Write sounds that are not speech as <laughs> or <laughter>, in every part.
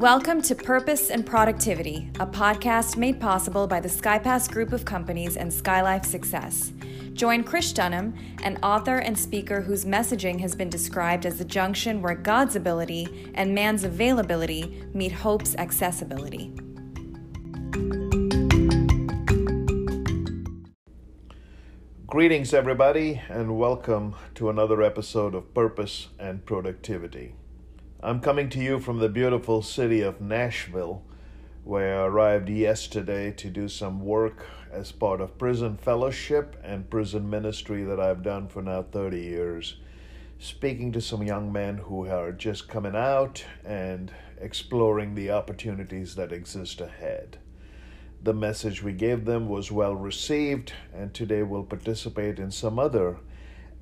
Welcome to Purpose and Productivity, a podcast made possible by the SkyPass Group of Companies and SkyLife Success. Join Chris Dunham, an author and speaker whose messaging has been described as the junction where God's ability and man's availability meet hope's accessibility. Greetings, everybody, and welcome to another episode of Purpose and Productivity. I'm coming to you from the beautiful city of Nashville, where I arrived yesterday to do some work as part of prison fellowship and prison ministry that I've done for now 30 years. Speaking to some young men who are just coming out and exploring the opportunities that exist ahead. The message we gave them was well received, and today we'll participate in some other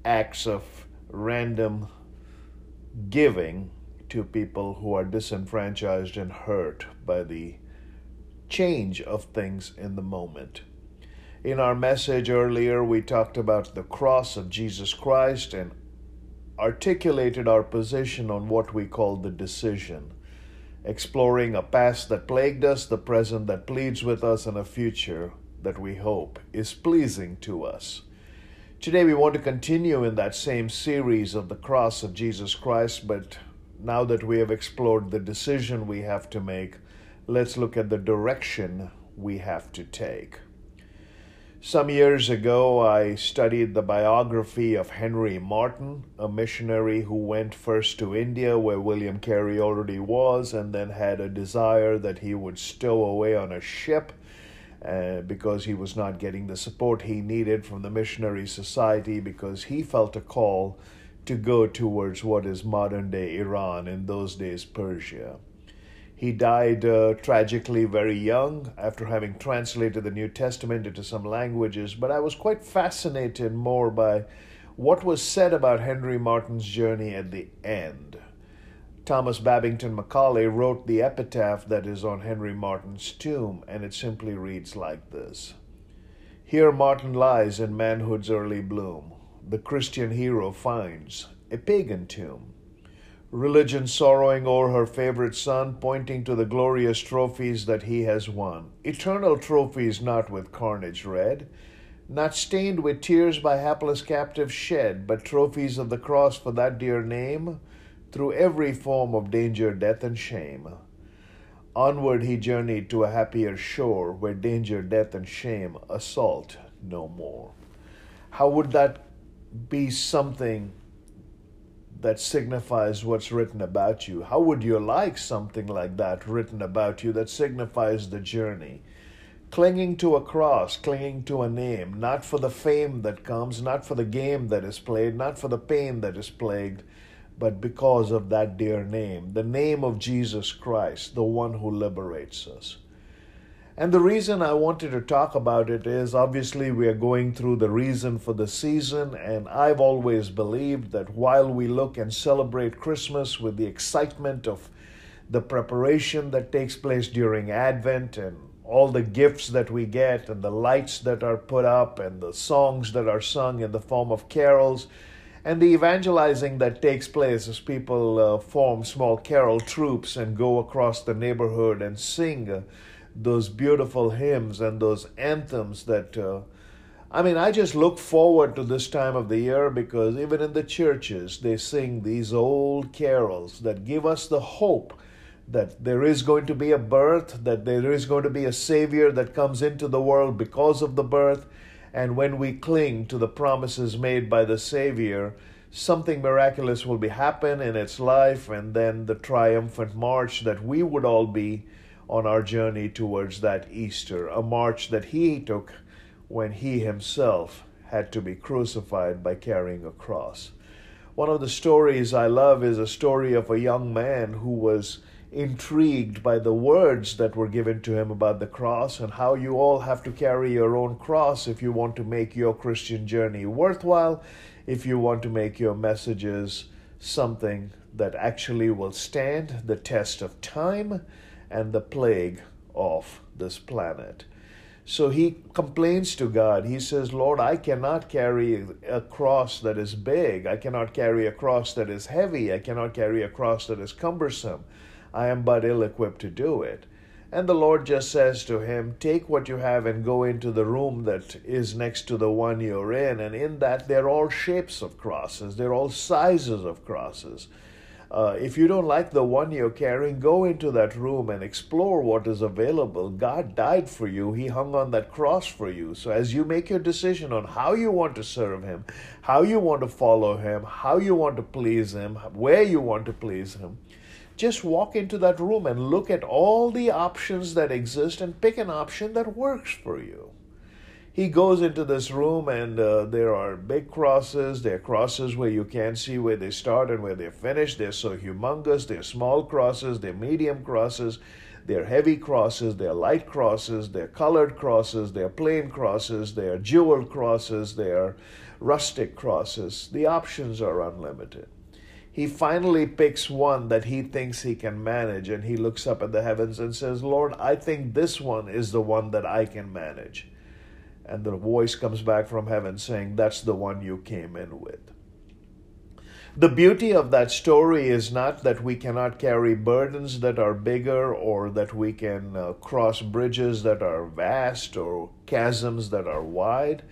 acts of random giving to people who are disenfranchised and hurt by the change of things in the moment. In our message earlier, we talked about the cross of Jesus Christ and articulated our position on what we call the decision, exploring a past that plagued us, the present that pleads with us, and a future that we hope is pleasing to us. Today, we want to continue in that same series of the cross of Jesus Christ, but now that we have explored the decision we have to make, let's look at the direction we have to take. Some years ago, I studied the biography of Henry Martyn, a missionary who went first to India, where William Carey already was, and then had a desire that he would stow away on a ship uh, because he was not getting the support he needed from the missionary society because he felt a call to go towards what is modern day Iran, in those days Persia. He died uh, tragically very young after having translated the New Testament into some languages, but I was quite fascinated more by what was said about Henry Martyn's journey at the end. Thomas Babington Macaulay wrote the epitaph that is on Henry Martyn's tomb, and it simply reads like this Here Martyn lies in manhood's early bloom the Christian hero finds a pagan tomb. Religion sorrowing o'er her favorite son, pointing to the glorious trophies that he has won. Eternal trophies not with carnage red, not stained with tears by hapless captives shed, but trophies of the cross for that dear name, through every form of danger, death, and shame. Onward he journeyed to a happier shore, where danger, death, and shame assault no more. How would that be something that signifies what's written about you? How would you like something like that written about you that signifies the journey? Clinging to a cross, clinging to a name, not for the fame that comes, not for the game that is played, not for the pain that is plagued, but because of that dear name, the name of Jesus Christ, the one who liberates us. And the reason I wanted to talk about it is obviously we are going through the reason for the season, and I've always believed that while we look and celebrate Christmas with the excitement of the preparation that takes place during Advent and all the gifts that we get and the lights that are put up and the songs that are sung in the form of carols and the evangelizing that takes place as people uh, form small carol troops and go across the neighborhood and sing. Uh, those beautiful hymns and those anthems that uh, I mean, I just look forward to this time of the year because even in the churches, they sing these old carols that give us the hope that there is going to be a birth, that there is going to be a Savior that comes into the world because of the birth. And when we cling to the promises made by the Savior, something miraculous will be happen in its life, and then the triumphant march that we would all be on our journey towards that Easter, a march that he took when he himself had to be crucified by carrying a cross. One of the stories I love is a story of a young man who was intrigued by the words that were given to him about the cross and how you all have to carry your own cross if you want to make your Christian journey worthwhile, if you want to make your messages something that actually will stand the test of time and the plague of this planet. So he complains to God. He says, Lord, I cannot carry a cross that is big. I cannot carry a cross that is heavy. I cannot carry a cross that is cumbersome. I am but ill equipped to do it. And the Lord just says to him, Take what you have and go into the room that is next to the one you're in. And in that, they're all shapes of crosses, they're all sizes of crosses. Uh, if you don't like the one you're carrying, go into that room and explore what is available. God died for you, He hung on that cross for you. So, as you make your decision on how you want to serve Him, how you want to follow Him, how you want to please Him, where you want to please Him, just walk into that room and look at all the options that exist and pick an option that works for you. He goes into this room, and uh, there are big crosses. There are crosses where you can't see where they start and where they finish. They're so humongous. They're small crosses. They're medium crosses. They're heavy crosses. They're light crosses. They're colored crosses. They're plain crosses. They're jeweled crosses. They're rustic crosses. The options are unlimited he finally picks one that he thinks he can manage and he looks up at the heavens and says, Lord, I think this one is the one that I can manage. And the voice comes back from heaven saying, That's the one you came in with. The beauty of that story is not that we cannot carry burdens that are bigger or that we can uh, cross bridges that are vast or chasms that are wide.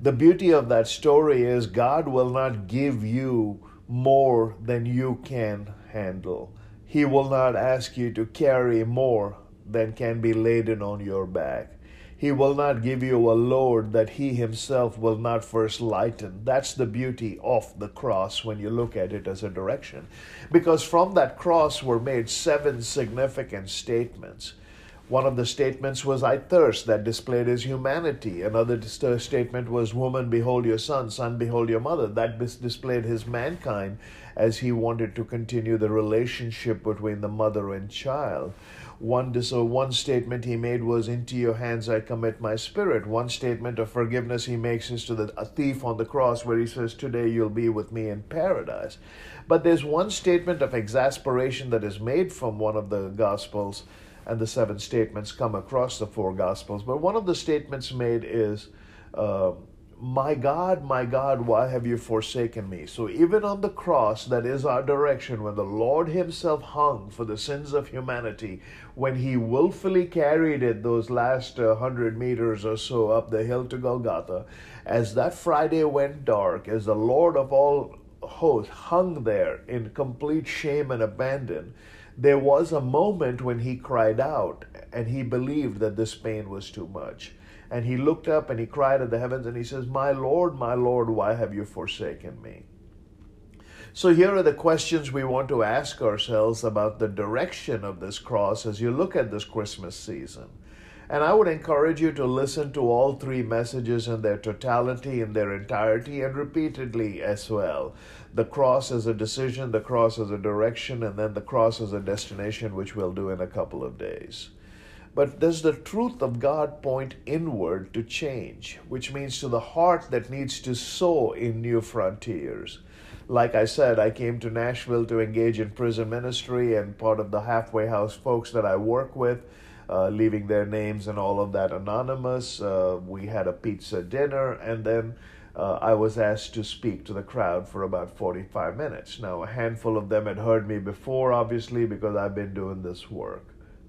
The beauty of that story is God will not give you more than you can handle. He will not ask you to carry more than can be laden on your back. He will not give you a load that He Himself will not first lighten. That's the beauty of the cross when you look at it as a direction. Because from that cross were made seven significant statements. One of the statements was, I thirst, that displayed his humanity. Another uh, statement was, Woman, behold your son, son, behold your mother. That displayed his mankind as he wanted to continue the relationship between the mother and child. One, so one statement he made was, Into your hands I commit my spirit. One statement of forgiveness he makes is to the thief on the cross, where he says, Today you'll be with me in paradise. But there's one statement of exasperation that is made from one of the Gospels and the seven statements come across the four Gospels. But one of the statements made is, uh, My God, my God, why have you forsaken me? So even on the cross, that is our direction, when the Lord Himself hung for the sins of humanity, when He willfully carried it those last uh, hundred meters or so up the hill to Golgotha, as that Friday went dark, as the Lord of all hosts hung there in complete shame and abandon, there was a moment when he cried out and he believed that this pain was too much. And he looked up and he cried at the heavens and he says, My Lord, my Lord, why have you forsaken me? So, here are the questions we want to ask ourselves about the direction of this cross as you look at this Christmas season. And I would encourage you to listen to all three messages in their totality, in their entirety, and repeatedly as well. The cross as a decision, the cross as a direction, and then the cross as a destination, which we'll do in a couple of days. But does the truth of God point inward to change, which means to the heart that needs to sow in new frontiers? Like I said, I came to Nashville to engage in prison ministry, and part of the halfway house folks that I work with uh, leaving their names and all of that anonymous. Uh, we had a pizza dinner, and then uh, I was asked to speak to the crowd for about 45 minutes. Now, a handful of them had heard me before, obviously, because I've been doing this work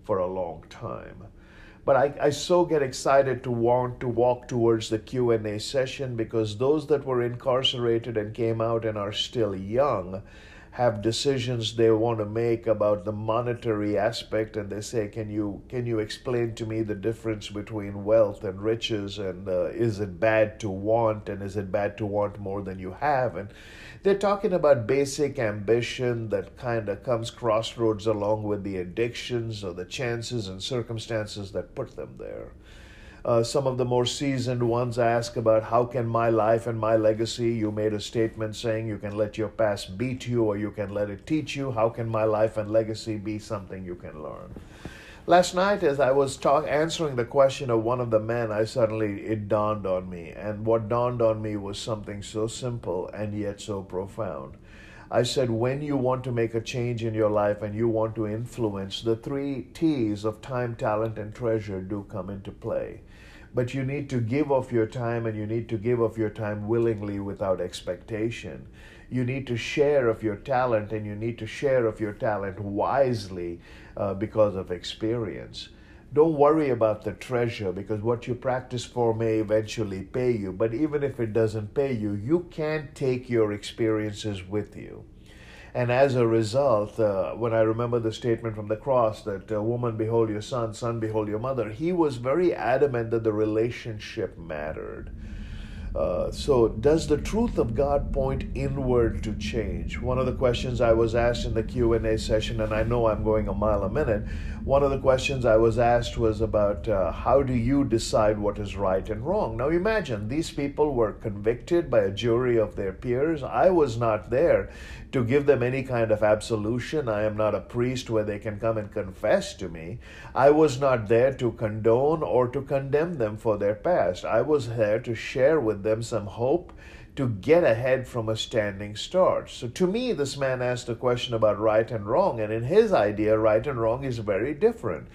for a long time. But I, I so get excited to want to walk towards the Q&A session because those that were incarcerated and came out and are still young have decisions they want to make about the monetary aspect and they say can you can you explain to me the difference between wealth and riches and uh, is it bad to want and is it bad to want more than you have? And they're talking about basic ambition that kind of comes crossroads along with the addictions or the chances and circumstances that put them there uh, some of the more seasoned ones ask about how can my life and my legacy. You made a statement saying you can let your past beat you or you can let it teach you. How can my life and legacy be something you can learn? Last night, as I was talk, answering the question of one of the men, I suddenly it dawned on me, and what dawned on me was something so simple and yet so profound. I said, when you want to make a change in your life and you want to influence, the three T's of time, talent, and treasure do come into play. But you need to give of your time and you need to give of your time willingly without expectation. You need to share of your talent, and you need to share of your talent wisely uh, because of experience. Don't worry about the treasure because what you practice for may eventually pay you. But even if it doesn't pay you, you can take your experiences with you. And as a result, uh, when I remember the statement from the cross that uh, woman, behold your son, son, behold your mother, he was very adamant that the relationship mattered. Uh, so, does the truth of God point inward to change? One of the questions I was asked in the Q and A session, and I know I'm going a mile a minute. One of the questions I was asked was about uh, how do you decide what is right and wrong? Now, imagine these people were convicted by a jury of their peers. I was not there to give them any kind of absolution. I am not a priest where they can come and confess to me. I was not there to condone or to condemn them for their past. I was there to share with them some hope to get ahead from a standing start. So to me, this man asked a question about right and wrong, and in his idea, right and wrong is very different.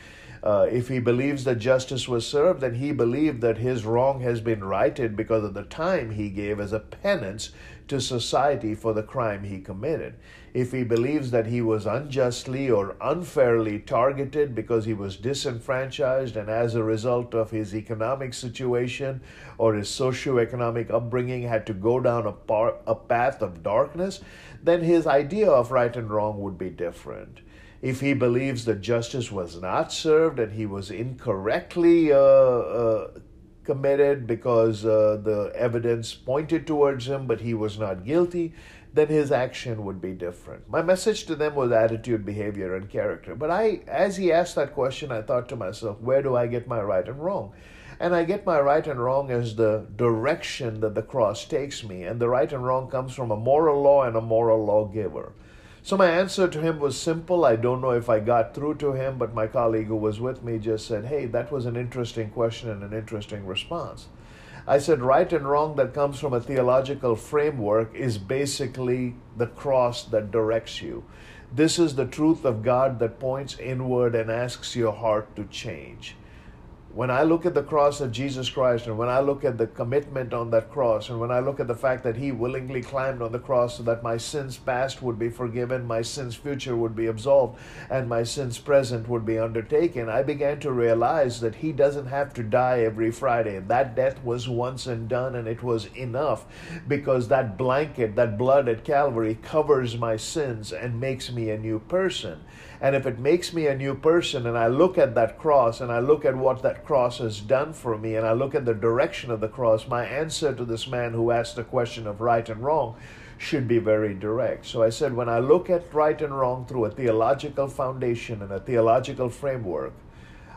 Uh, if he believes that justice was served, then he believed that his wrong has been righted because of the time he gave as a penance to society for the crime he committed. If he believes that he was unjustly or unfairly targeted because he was disenfranchised and as a result of his economic situation or his socioeconomic upbringing had to go down a, par- a path of darkness, then his idea of right and wrong would be different if he believes that justice was not served and he was incorrectly uh, uh, committed because uh, the evidence pointed towards him, but he was not guilty, then his action would be different. My message to them was attitude, behavior, and character. But I, as he asked that question, I thought to myself, where do I get my right and wrong? And I get my right and wrong as the direction that the cross takes me. And the right and wrong comes from a moral law and a moral lawgiver. So my answer to him was simple. I don't know if I got through to him, but my colleague who was with me just said, Hey, that was an interesting question and an interesting response. I said, right and wrong that comes from a theological framework is basically the cross that directs you. This is the truth of God that points inward and asks your heart to change when I look at the cross of Jesus Christ and when I look at the commitment on that cross and when I look at the fact that he willingly climbed on the cross so that my sins past would be forgiven, my sins future would be absolved, and my sins present would be undertaken, I began to realize that he doesn't have to die every Friday. That death was once and done and it was enough because that blanket, that blood at Calvary covers my sins and makes me a new person. And if it makes me a new person and I look at that cross and I look at what that cross has done for me and I look at the direction of the cross, my answer to this man who asked the question of right and wrong should be very direct. So I said, when I look at right and wrong through a theological foundation and a theological framework,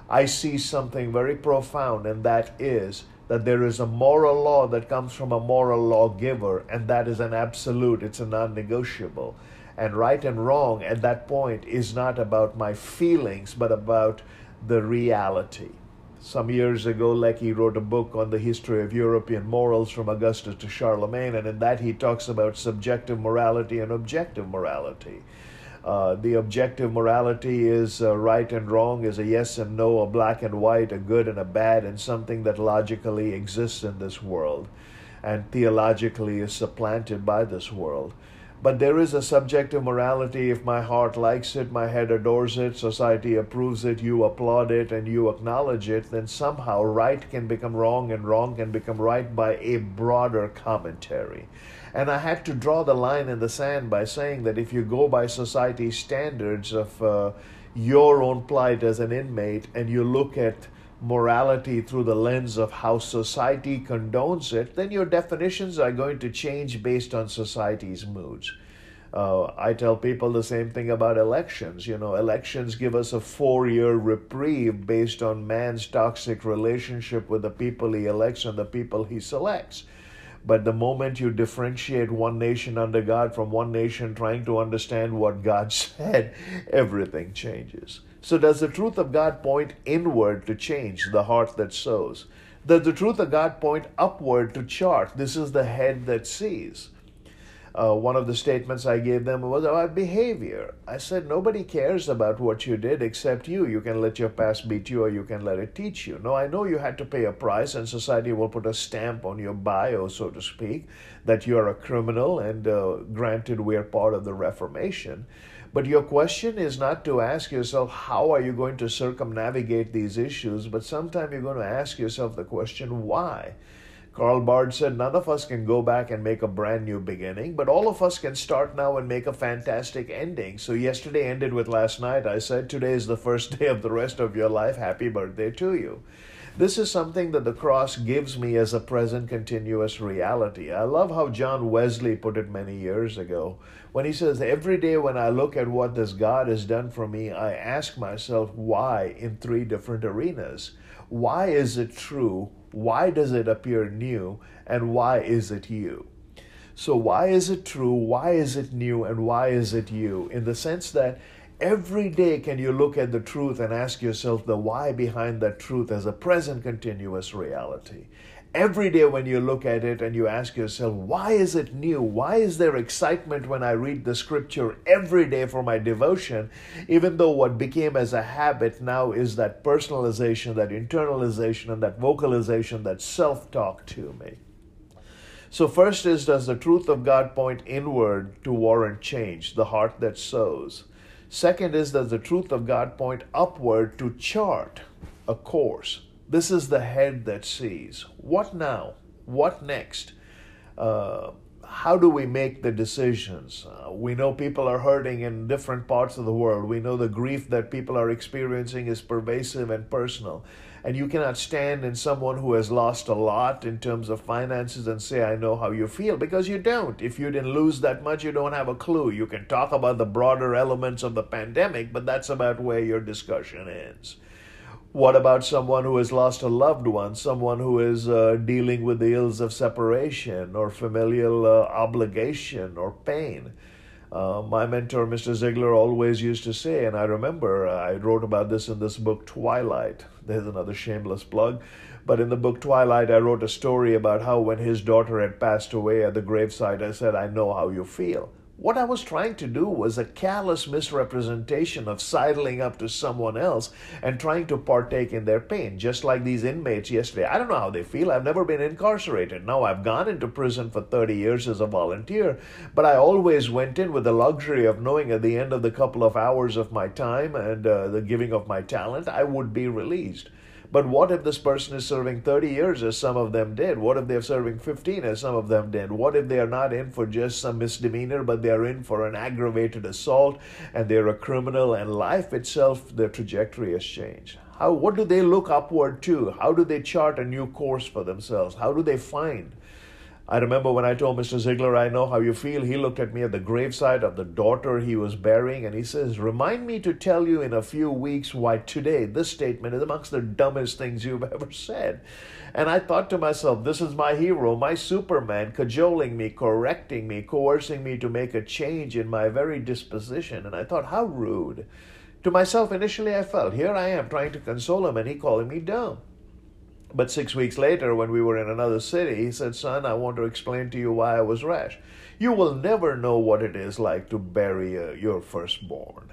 I see something very profound, and that is that there is a moral law that comes from a moral lawgiver, and that is an absolute, it's a non negotiable. And right and wrong at that point is not about my feelings, but about the reality. Some years ago, Lecky wrote a book on the history of European morals from Augustus to Charlemagne, and in that he talks about subjective morality and objective morality. Uh, the objective morality is uh, right and wrong, is a yes and no, a black and white, a good and a bad, and something that logically exists in this world and theologically is supplanted by this world. But there is a subjective morality. If my heart likes it, my head adores it, society approves it, you applaud it, and you acknowledge it, then somehow right can become wrong and wrong can become right by a broader commentary. And I had to draw the line in the sand by saying that if you go by society's standards of uh, your own plight as an inmate and you look at morality through the lens of how society condones it, then your definitions are going to change based on society's moods. Uh, I tell people the same thing about elections. You know, elections give us a four year reprieve based on man's toxic relationship with the people he elects and the people he selects. But the moment you differentiate one nation under God from one nation trying to understand what God <laughs> said, everything changes. So, does the truth of God point inward to change the heart that sows? Does the truth of God point upward to chart? This is the head that sees. uh, one of the statements I gave them was about behavior. I said, Nobody cares about what you did except you. You can let your past beat you or you can let it teach you. No, I know you had to pay a price, and society will put a stamp on your bio, so to speak, that you are a criminal, and uh, granted, we are part of the Reformation. But your question is not to ask yourself, how are you going to circumnavigate these issues? But sometime you're going to ask yourself the question, why? Karl Barth said, None of us can go back and make a brand new beginning, but all of us can start now and make a fantastic ending. So, yesterday ended with last night. I said, Today is the first <laughs> day of the rest of your life. Happy birthday to you. This is something that the cross gives me as a present continuous reality. I love how John Wesley put it many years ago when he says, Every day when I look at what this God has done for me, I ask myself why in three different arenas. Why is it true? Why does it appear new? And why is it you? So, why is it true? Why is it new? And why is it you? In the sense that every day can you look at the truth and ask yourself the why behind that truth as a present continuous reality every day when you look at it and you ask yourself, why is it new? Why is there excitement when I read the scripture every day for my devotion, even though what became as a habit now is that personalization, that internalization, and that vocalization, that self talk to me? So, first is does the truth of God point inward to warrant change, the heart that sows? Second is does the truth of God point upward to chart a course? This is the head that sees. What now? What next? Uh, how do we make the decisions? Uh, we know people are hurting in different parts of the world. We know the grief that people are experiencing is pervasive and personal. And you cannot stand in someone who has lost a lot in terms of finances and say, I know how you feel, because you don't. If you didn't lose that much, you don't have a clue. You can talk about the broader elements of the pandemic, but that's about where your discussion ends. What about someone who has lost a loved one, someone who is uh, dealing with the ills of separation or familial uh, obligation or pain? Uh, my mentor, Mr. Ziglar, always used to say, and I remember uh, I wrote about this in this book, Twilight. There's another shameless plug. But in the book Twilight, I wrote a story about how when his daughter had passed away at the graveside, I said, I know how you feel. What I was trying to do was a callous misrepresentation of sidling up to someone else and trying to partake in their pain, just like these inmates yesterday. I don't know how they feel. I've never been incarcerated. Now, I've gone into prison for 30 years as a volunteer, but I always went in with the luxury of knowing at the end of the couple of hours of my time and uh, the giving of my talent, I would be released. But what if this person is serving 30 years, as some of them did? What if they're serving 15, as some of them did? What if they are not in for just some misdemeanor, but they are in for an aggravated assault and they're a criminal and life itself, their trajectory has changed? How, what do they look upward to? How do they chart a new course for themselves? How do they find I remember when I told Mr. Ziegler, I know how you feel, he looked at me at the graveside of the daughter he was burying and he says, Remind me to tell you in a few weeks why today this statement is amongst the dumbest things you've ever said. And I thought to myself, this is my hero, my Superman, cajoling me, correcting me, coercing me to make a change in my very disposition. And I thought, how rude. To myself, initially, I felt, here I am trying to console him and he calling me dumb. But six weeks later, when we were in another city, he said, Son, I want to explain to you why I was rash. You will never know what it is like to bury uh, your firstborn.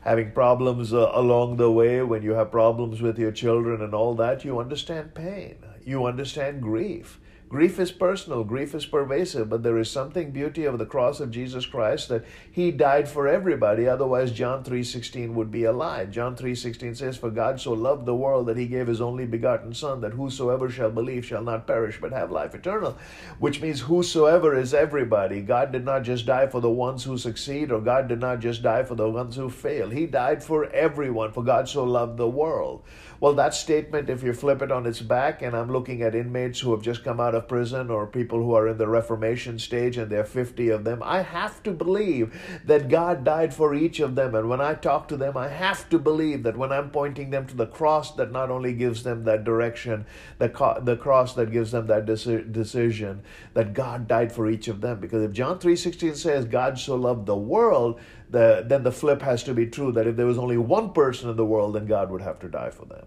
Having problems uh, along the way, when you have problems with your children and all that, you understand pain. You understand grief. Grief is personal, grief is pervasive, but there is something beauty of the cross of Jesus Christ that he died for everybody, otherwise John 3:16 would be a lie. John 3:16 says for God so loved the world that he gave his only begotten son that whosoever shall believe shall not perish but have life eternal, which means whosoever is everybody. God did not just die for the ones who succeed or God did not just die for the ones who fail. He died for everyone for God so loved the world. Well, that statement, if you flip it on its back, and I'm looking at inmates who have just come out of prison or people who are in the Reformation stage and there are 50 of them, I have to believe that God died for each of them. And when I talk to them, I have to believe that when I'm pointing them to the cross, that not only gives them that direction, the, co- the cross that gives them that deci- decision, that God died for each of them. Because if John 3.16 says God so loved the world, the, then the flip has to be true that if there was only one person in the world, then God would have to die for them.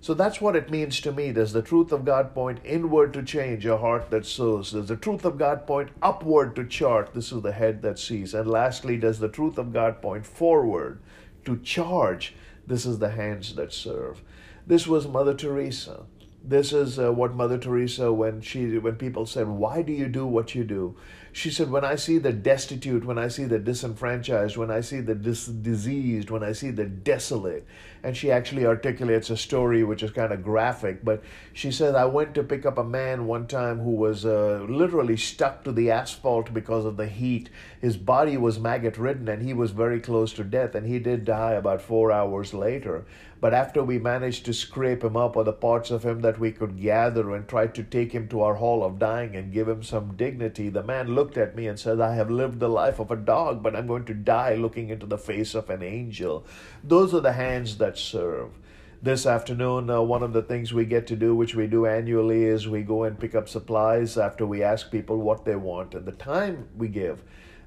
So that's what it means to me. Does the truth of God point inward to change a heart that sows? Does the truth of God point upward to chart? This is the head that sees. And lastly, does the truth of God point forward to charge? This is the hands that serve. This was Mother Teresa. This is uh, what Mother Teresa, when she, when people said, "Why do you do what you do?" She said, When I see the destitute, when I see the disenfranchised, when I see the dis- diseased, when I see the desolate, and she actually articulates a story which is kind of graphic, but she said, I went to pick up a man one time who was uh, literally stuck to the asphalt because of the heat. His body was maggot ridden and he was very close to death, and he did die about four hours later. But after we managed to scrape him up, or the parts of him that we could gather, and tried to take him to our hall of dying and give him some dignity, the man looked at me and said, I have lived the life of a dog, but I'm going to die looking into the face of an angel. Those are the hands that serve. This afternoon, uh, one of the things we get to do, which we do annually, is we go and pick up supplies after we ask people what they want and the time we give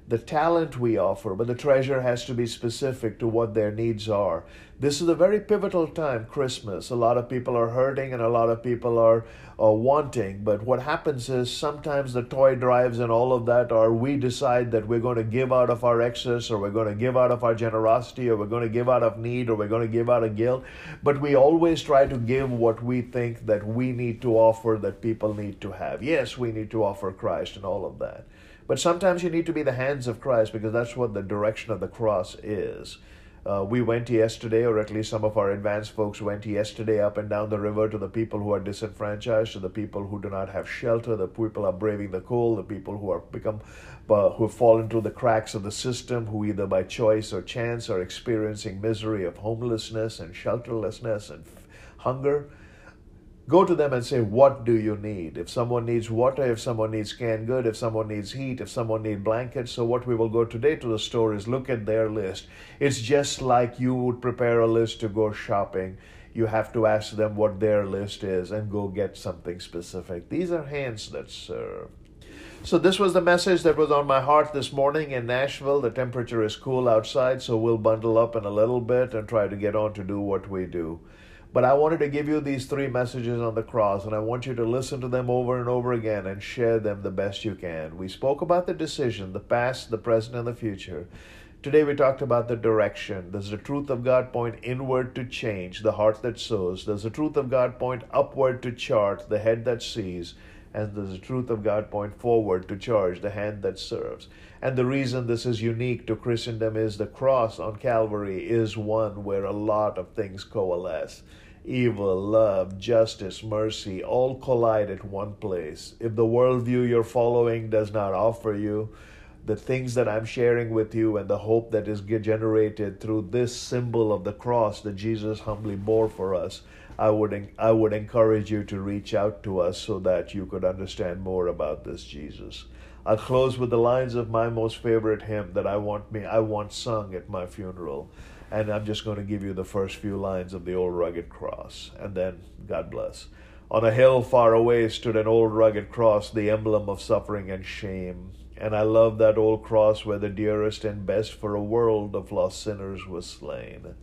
the talent we offer, but the treasure has to be specific to what their needs are. This is a very pivotal time, Christmas. A lot of people are hurting and a lot of people are, are wanting. But what happens is sometimes the toy drives and all of that are we decide that we're going to give out of our excess or we're going to give out of our generosity or we're going to give out of need or we're going to give out of guilt. But we always try to give what we think that we need to offer that people need to have. Yes, we need to offer Christ and all of that. But sometimes you need to be the hands of Christ because that's what the direction of the cross is. Uh, we went yesterday, or at least some of our advanced folks went yesterday up and down the river to the people who are disenfranchised, to the people who do not have shelter, the people are braving the cold, the people who are become uh, who have fallen through the cracks of the system, who either by choice or chance are experiencing misery of homelessness and shelterlessness and f- hunger. Go to them and say, What do you need? If someone needs water, if someone needs canned good, if someone needs heat, if someone needs blankets. So, what we will go today to the store is look at their list. It's just like you would prepare a list to go shopping. You have to ask them what their list is and go get something specific. These are hands that serve. So, this was the message that was on my heart this morning in Nashville. The temperature is cool outside, so we'll bundle up in a little bit and try to get on to do what we do. But I wanted to give you these three messages on the cross, and I want you to listen to them over and over again and share them the best you can. We spoke about the decision, the past, the present, and the future. Today we talked about the direction. Does the truth of God point inward to change, the heart that sows? Does the truth of God point upward to chart, the head that sees? And the truth of God point forward to charge, the hand that serves? And the reason this is unique to Christendom is the cross on Calvary is one where a lot of things coalesce. Evil, love, justice, mercy all collide at one place. If the worldview you're following does not offer you the things that I'm sharing with you and the hope that is generated through this symbol of the cross that Jesus humbly bore for us, I would I would encourage you to reach out to us so that you could understand more about this Jesus. I'll close with the lines of my most favorite hymn that I want me I want sung at my funeral. And I'm just going to give you the first few lines of the old rugged cross. And then God bless. On a hill far away stood an old rugged cross, the emblem of suffering and shame. And I love that old cross where the dearest and best for a world of lost sinners was slain.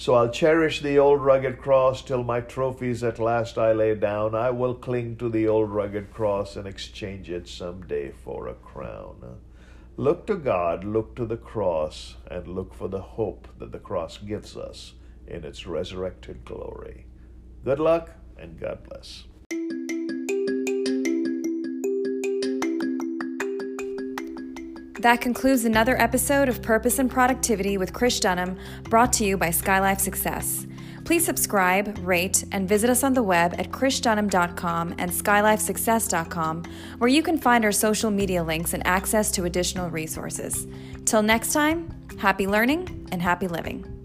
So I'll cherish the old rugged cross till my trophies at last I lay down. I will cling to the old rugged cross and exchange it some day for a crown. Look to God, look to the cross, and look for the hope that the cross gives us in its resurrected glory. Good luck and God bless. That concludes another episode of Purpose and Productivity with Chris Dunham, brought to you by Skylife Success. Please subscribe, rate, and visit us on the web at chrisdunham.com and skylifesuccess.com, where you can find our social media links and access to additional resources. Till next time, happy learning and happy living.